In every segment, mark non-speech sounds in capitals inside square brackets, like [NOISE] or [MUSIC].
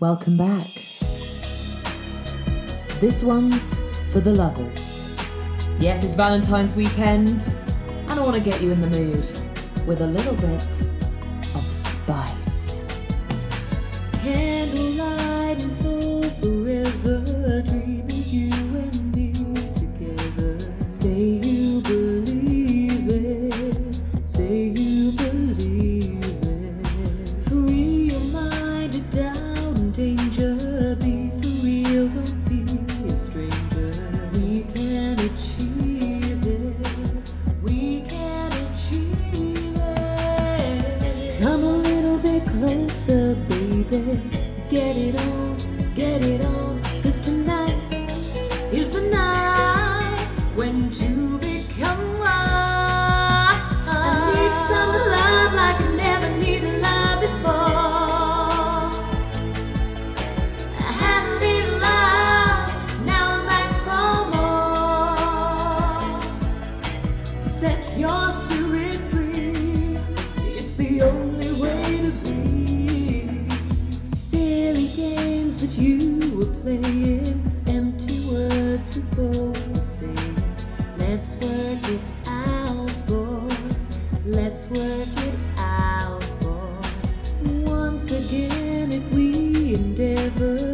Welcome back. This one's for the lovers. Yes, it's Valentine's weekend, and I want to get you in the mood with a little bit of spice. Candlelight and soul forever, dreaming you and me together. Say bit closer, baby. Get it on, get it on. Cause tonight is the night playing, empty words we both were saying. Let's work it out, boy. Let's work it out, boy. Once again, if we endeavor,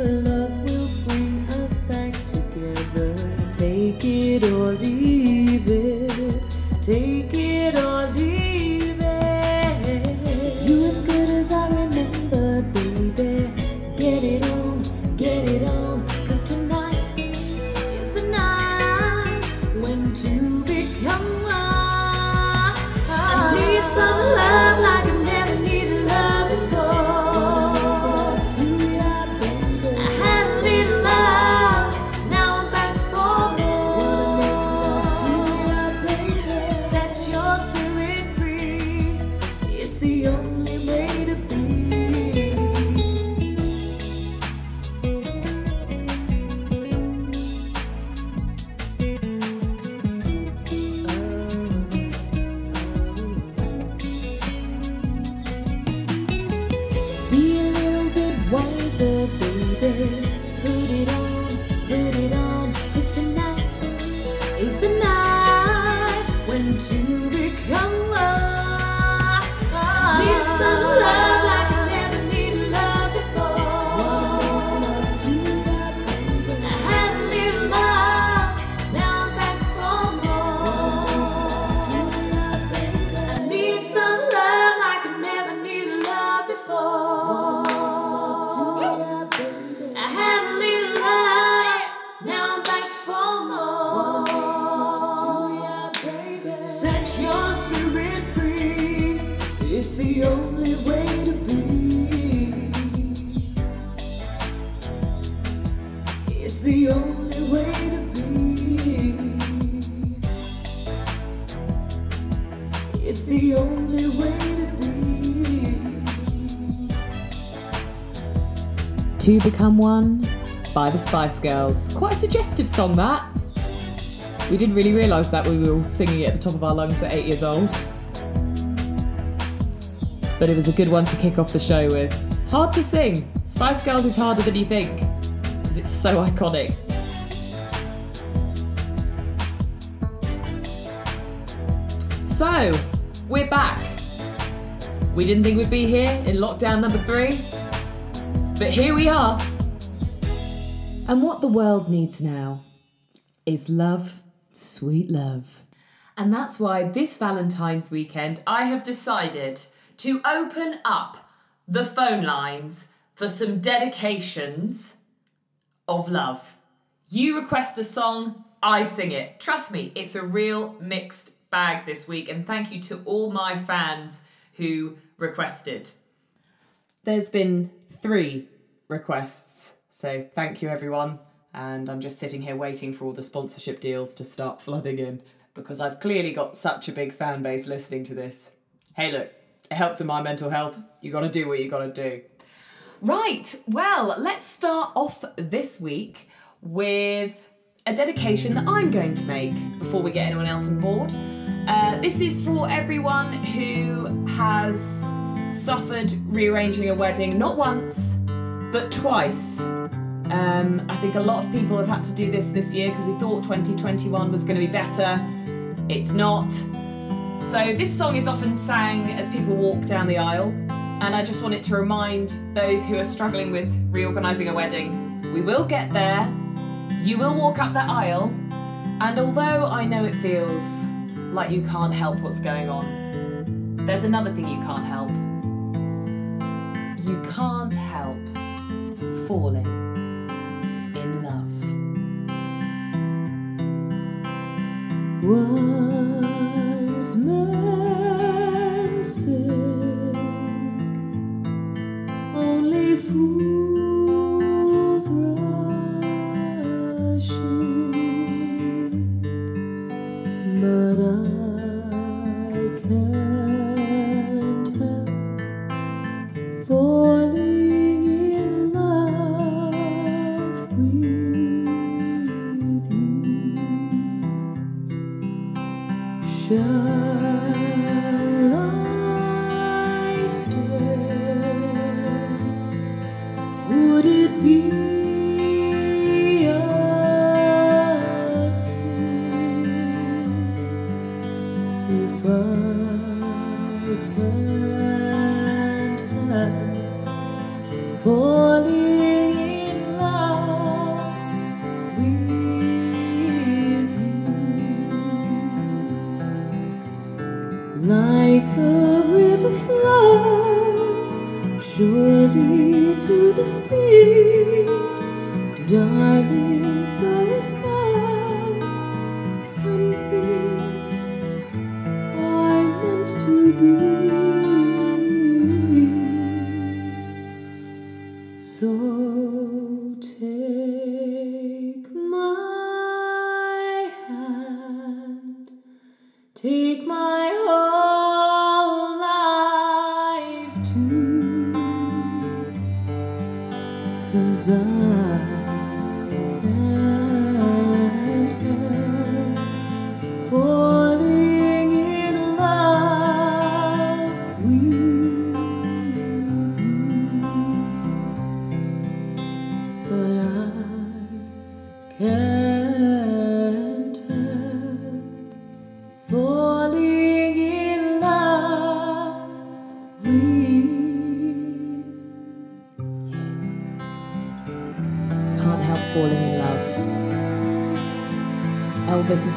the only Two Become One by the Spice Girls. Quite a suggestive song, that. We didn't really realise that we were all singing it at the top of our lungs at eight years old. But it was a good one to kick off the show with. Hard to sing. Spice Girls is harder than you think because it's so iconic. So, we're back. We didn't think we'd be here in lockdown number three, but here we are. And what the world needs now is love, sweet love. And that's why this Valentine's weekend I have decided to open up the phone lines for some dedications of love. You request the song, I sing it. Trust me, it's a real mixed bag this week, and thank you to all my fans who requested. There's been three requests, so thank you everyone. And I'm just sitting here waiting for all the sponsorship deals to start flooding in because I've clearly got such a big fan base listening to this. Hey, look, it helps with my mental health. You gotta do what you gotta do. Right, well, let's start off this week with a dedication that I'm going to make before we get anyone else on board. Uh, this is for everyone who has suffered rearranging a wedding not once, but twice. Um, I think a lot of people have had to do this this year because we thought 2021 was going to be better. It's not. So, this song is often sang as people walk down the aisle, and I just wanted to remind those who are struggling with reorganising a wedding we will get there, you will walk up that aisle, and although I know it feels like you can't help what's going on, there's another thing you can't help. You can't help falling in love. Wise men say only fools falling too, 'cause I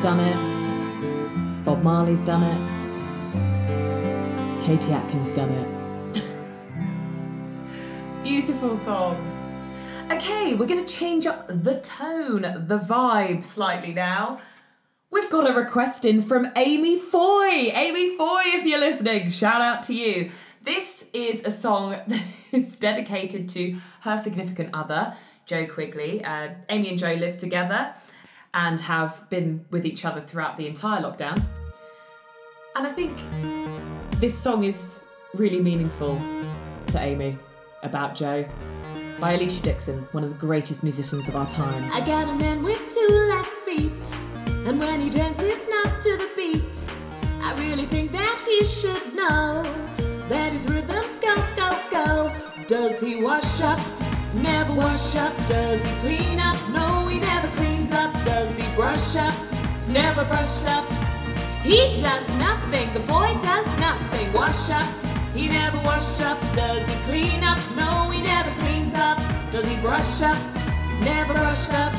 Done it. Bob Marley's done it. Katie Atkins done it. [LAUGHS] Beautiful song. Okay, we're going to change up the tone, the vibe slightly now. We've got a request in from Amy Foy. Amy Foy, if you're listening, shout out to you. This is a song [LAUGHS] that is dedicated to her significant other, Joe Quigley. Uh, Amy and Joe live together and have been with each other throughout the entire lockdown. And I think this song is really meaningful to Amy about Joe by Alesha Dixon, one of the greatest musicians of our time. I got a man with two left feet, and when he dances not to the beat, I really think that he should know that his rhythms go, go, go. Does he wash up? Never wash up. Does he clean up? No, he never cleans up. Does he brush up? Never brush up. He does nothing, the boy does nothing. Wash up, he never wash up. Does he clean up? No, he never cleans up. Does he brush up? Never brush up.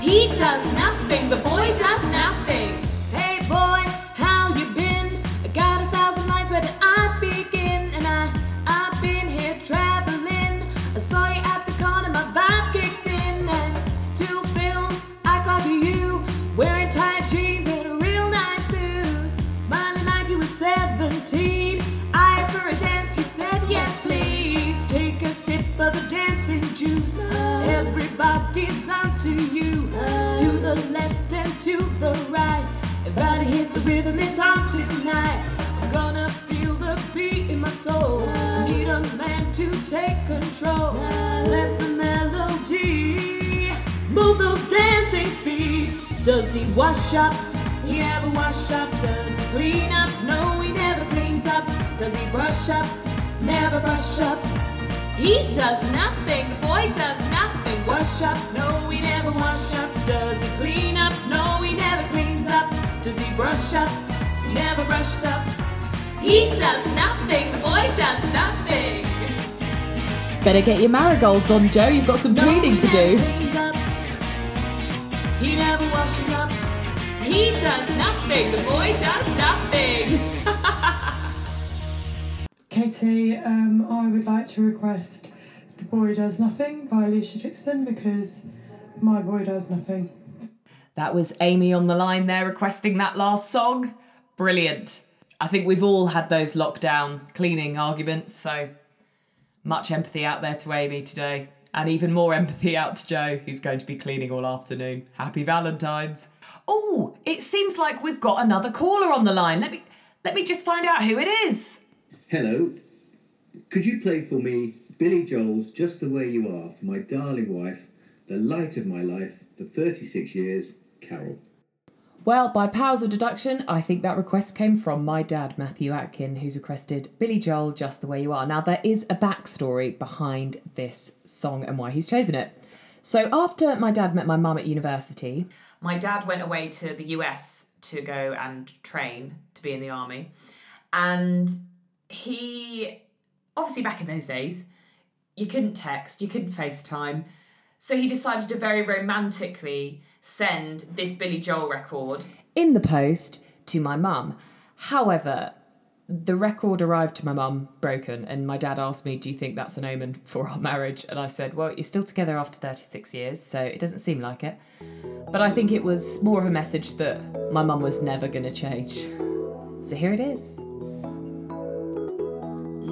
He does nothing, the boy does nothing. 17. I asked for a dance, you said yes, please. Take a sip of the dancing juice. Everybody's onto you, to the left and to the right. Everybody hit the rhythm, it's on tonight. I'm gonna feel the beat in my soul. I need a man to take control. Let the melody move those dancing feet. Does he wash up? He ever wash up? Does he clean up? No, Does he brush up? Never brush up. He does nothing. The boy does nothing. Wash up? No, he never wash up. Does he clean up? No, he never cleans up. Does he brush up? He never brushed up. He does nothing. The boy does nothing. Better get your marigolds on, Joe. You've got some No, cleaning to do. He never washes up. He does nothing. The boy does nothing. Katie, um, I would like to request The Boy Does Nothing by Alesha Dixon because my boy does nothing. That was Amy on the line there requesting that last song. Brilliant. I think we've all had those lockdown cleaning arguments, so much empathy out there to Amy today. And even more empathy out to Joe, who's going to be cleaning all afternoon. Happy Valentine's. Oh, it seems like we've got another caller on the line. Let me let me just find out who it is. Hello. Could you play for me Billy Joel's Just the Way You Are for my darling wife, the light of my life for 36 years, Carol? Well, by powers of deduction, I think that request came from my dad, Matthew Atkin, who's requested Billy Joel, Just the Way You Are. Now, there is a backstory behind this song and why he's chosen it. So, after my dad met my mum at university, my dad went away to the US to go and train to be in the army. And he, obviously, back in those days, you couldn't text, you couldn't FaceTime. So he decided to very romantically send this Billy Joel record in the post to my mum. However, the record arrived to my mum broken, and my dad asked me, Do you think that's an omen for our marriage? And I said, Well, you're still together after 36 years, so it doesn't seem like it. But I think it was more of a message that my mum was never going to change. So here it is.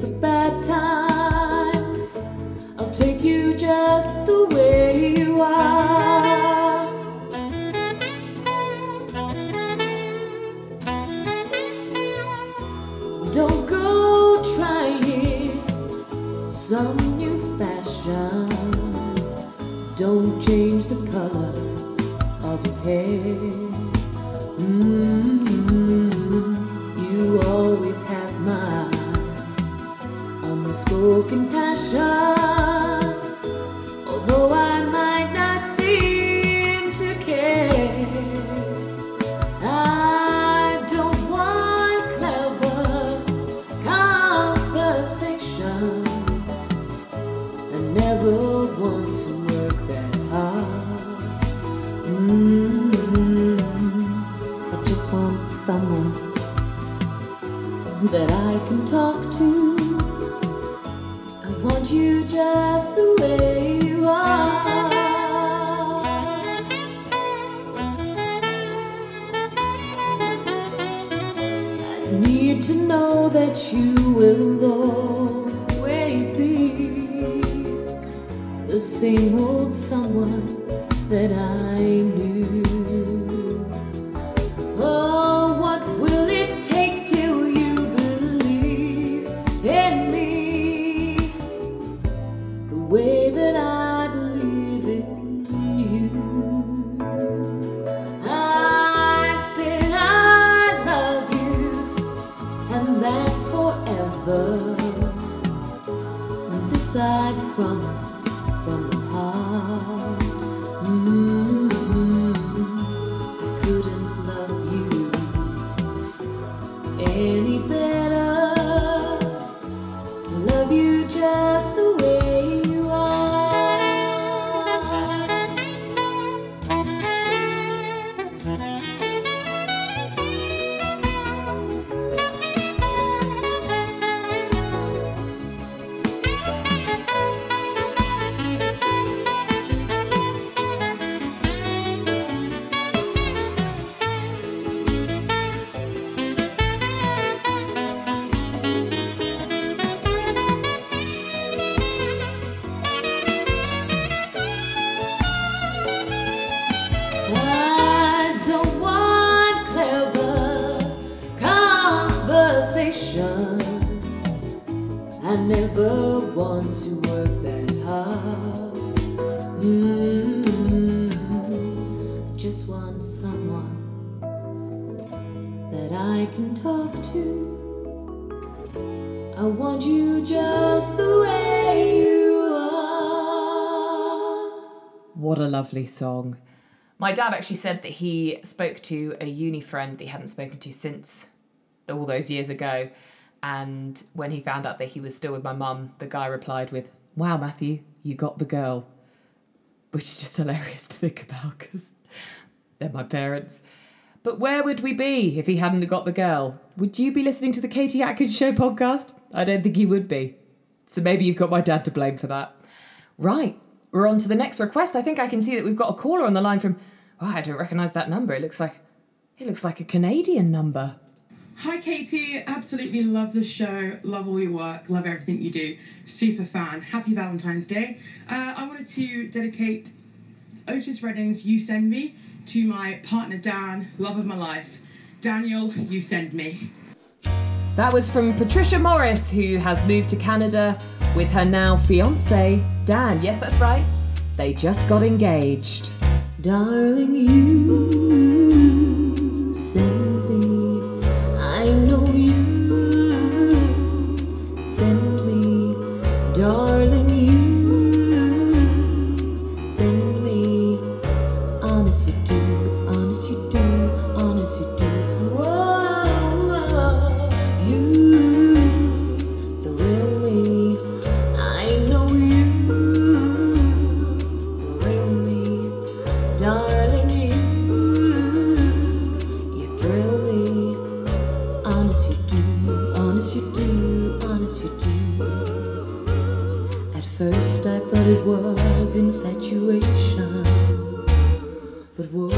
The bad times. I'll take you just the way you are. Don't go trying some new fashion. Don't change the color of your hair. mm unspoken passion. Although I might not seem to care. I don't want clever conversation. I never want to work that hard. mm I just want someone that I can talk to. The same old someone that I knew. And that's forever. This I promise from the heart. Mm, lovely song. My dad actually said that he spoke to a uni friend that he hadn't spoken to since all those years ago. And when he found out that he was still with my mum, the guy replied with, Wow, Matthew, you got the girl. Which is just [LAUGHS] hilarious to think about because they're my parents. But where would we be if he hadn't got the girl? Would you be listening to the Katie Atkins Show podcast? I don't think you would be. So maybe you've got my dad to blame for that. Right, we're on to the next request. I think I can see that we've got a caller on the line from. Oh, I don't recognise that number. It looks like it looks like a Canadian number. Hi, Katie. Absolutely love the show. Love all your work. Love everything you do. Super fan. Happy Valentine's Day. Uh, I wanted to dedicate Otis Redding's You Send Me to my partner Dan, love of my life. Daniel, you send me. That was from Patricia Morris, who has moved to Canada with her now fiance, Dan. Yes, that's right. They just got engaged. Darling, you was infatuation, but whoa,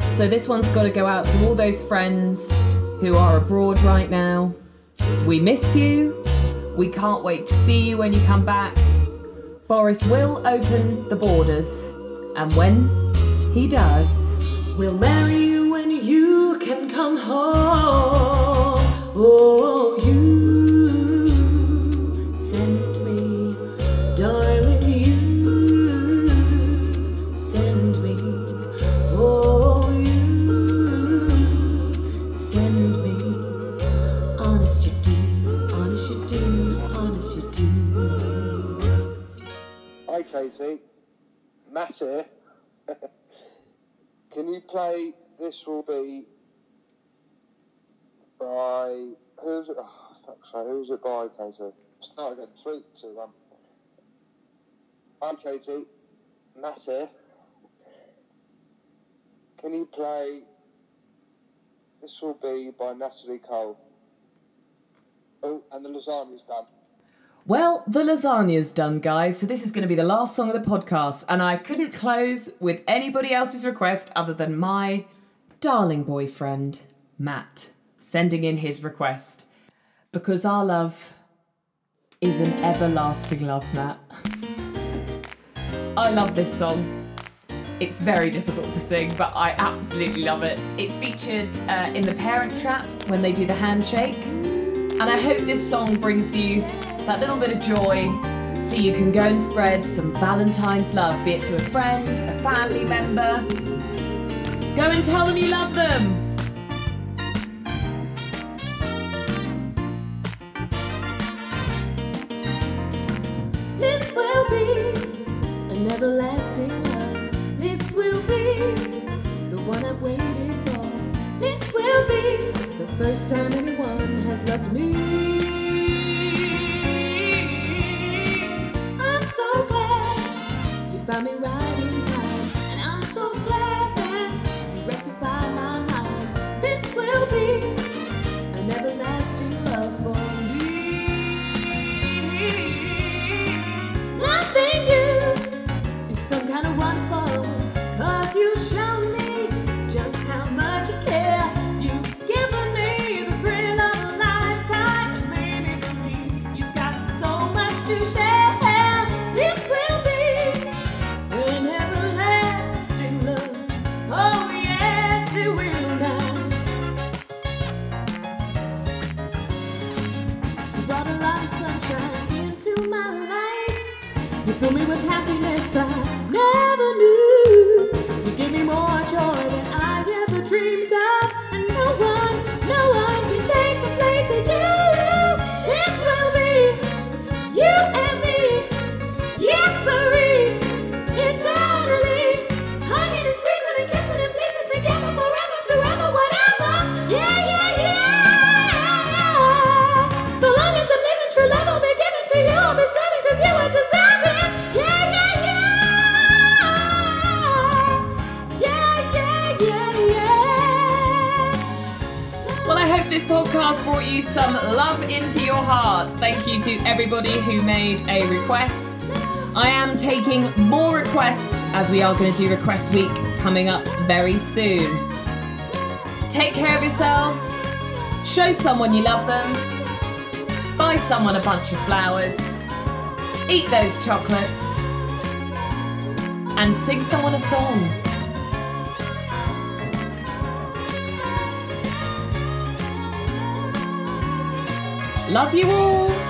So this one's got to go out to all those friends who are abroad right now. We miss you. We can't wait to see you when you come back. Boris will open the borders, and when he does, We'll marry you when you can come home. Oh, you Katie, Matt here. [LAUGHS] Can you play This Will Be by who's it? Oh, sake, who's it by, Katie? Start again. Three, two, one. Hi Katie, Matt here. Can you play This Will Be by Natalie Cole? Oh, and the lasagna's done. Well, the lasagna's done, guys. So this is going to be the last song of the podcast, and I couldn't close with anybody else's request other than my darling boyfriend, Matt, sending in his request because our love is an everlasting love, Matt. I love this song. It's very difficult to sing, but I absolutely love it. It's featured uh, in The Parent Trap when they do the handshake. And I hope this song brings you that little bit of joy, so you can go and spread some Valentine's love, be it to a friend, a family member. Go and tell them you love them. This will be an everlasting love. This will be the one I've waited for. This will be the first time anyone has loved me. Found me right sunshine into my life. You fill me with happiness I never knew. You give me more joy than I ever dreamed of. This podcast brought you some love into your heart. Thank you to everybody who made a request. I am taking more requests as we are going to do Request Week coming up very soon. Take care of yourselves. Show someone you love them. Buy someone a bunch of flowers. Eat those chocolates. And sing someone a song. Love you all.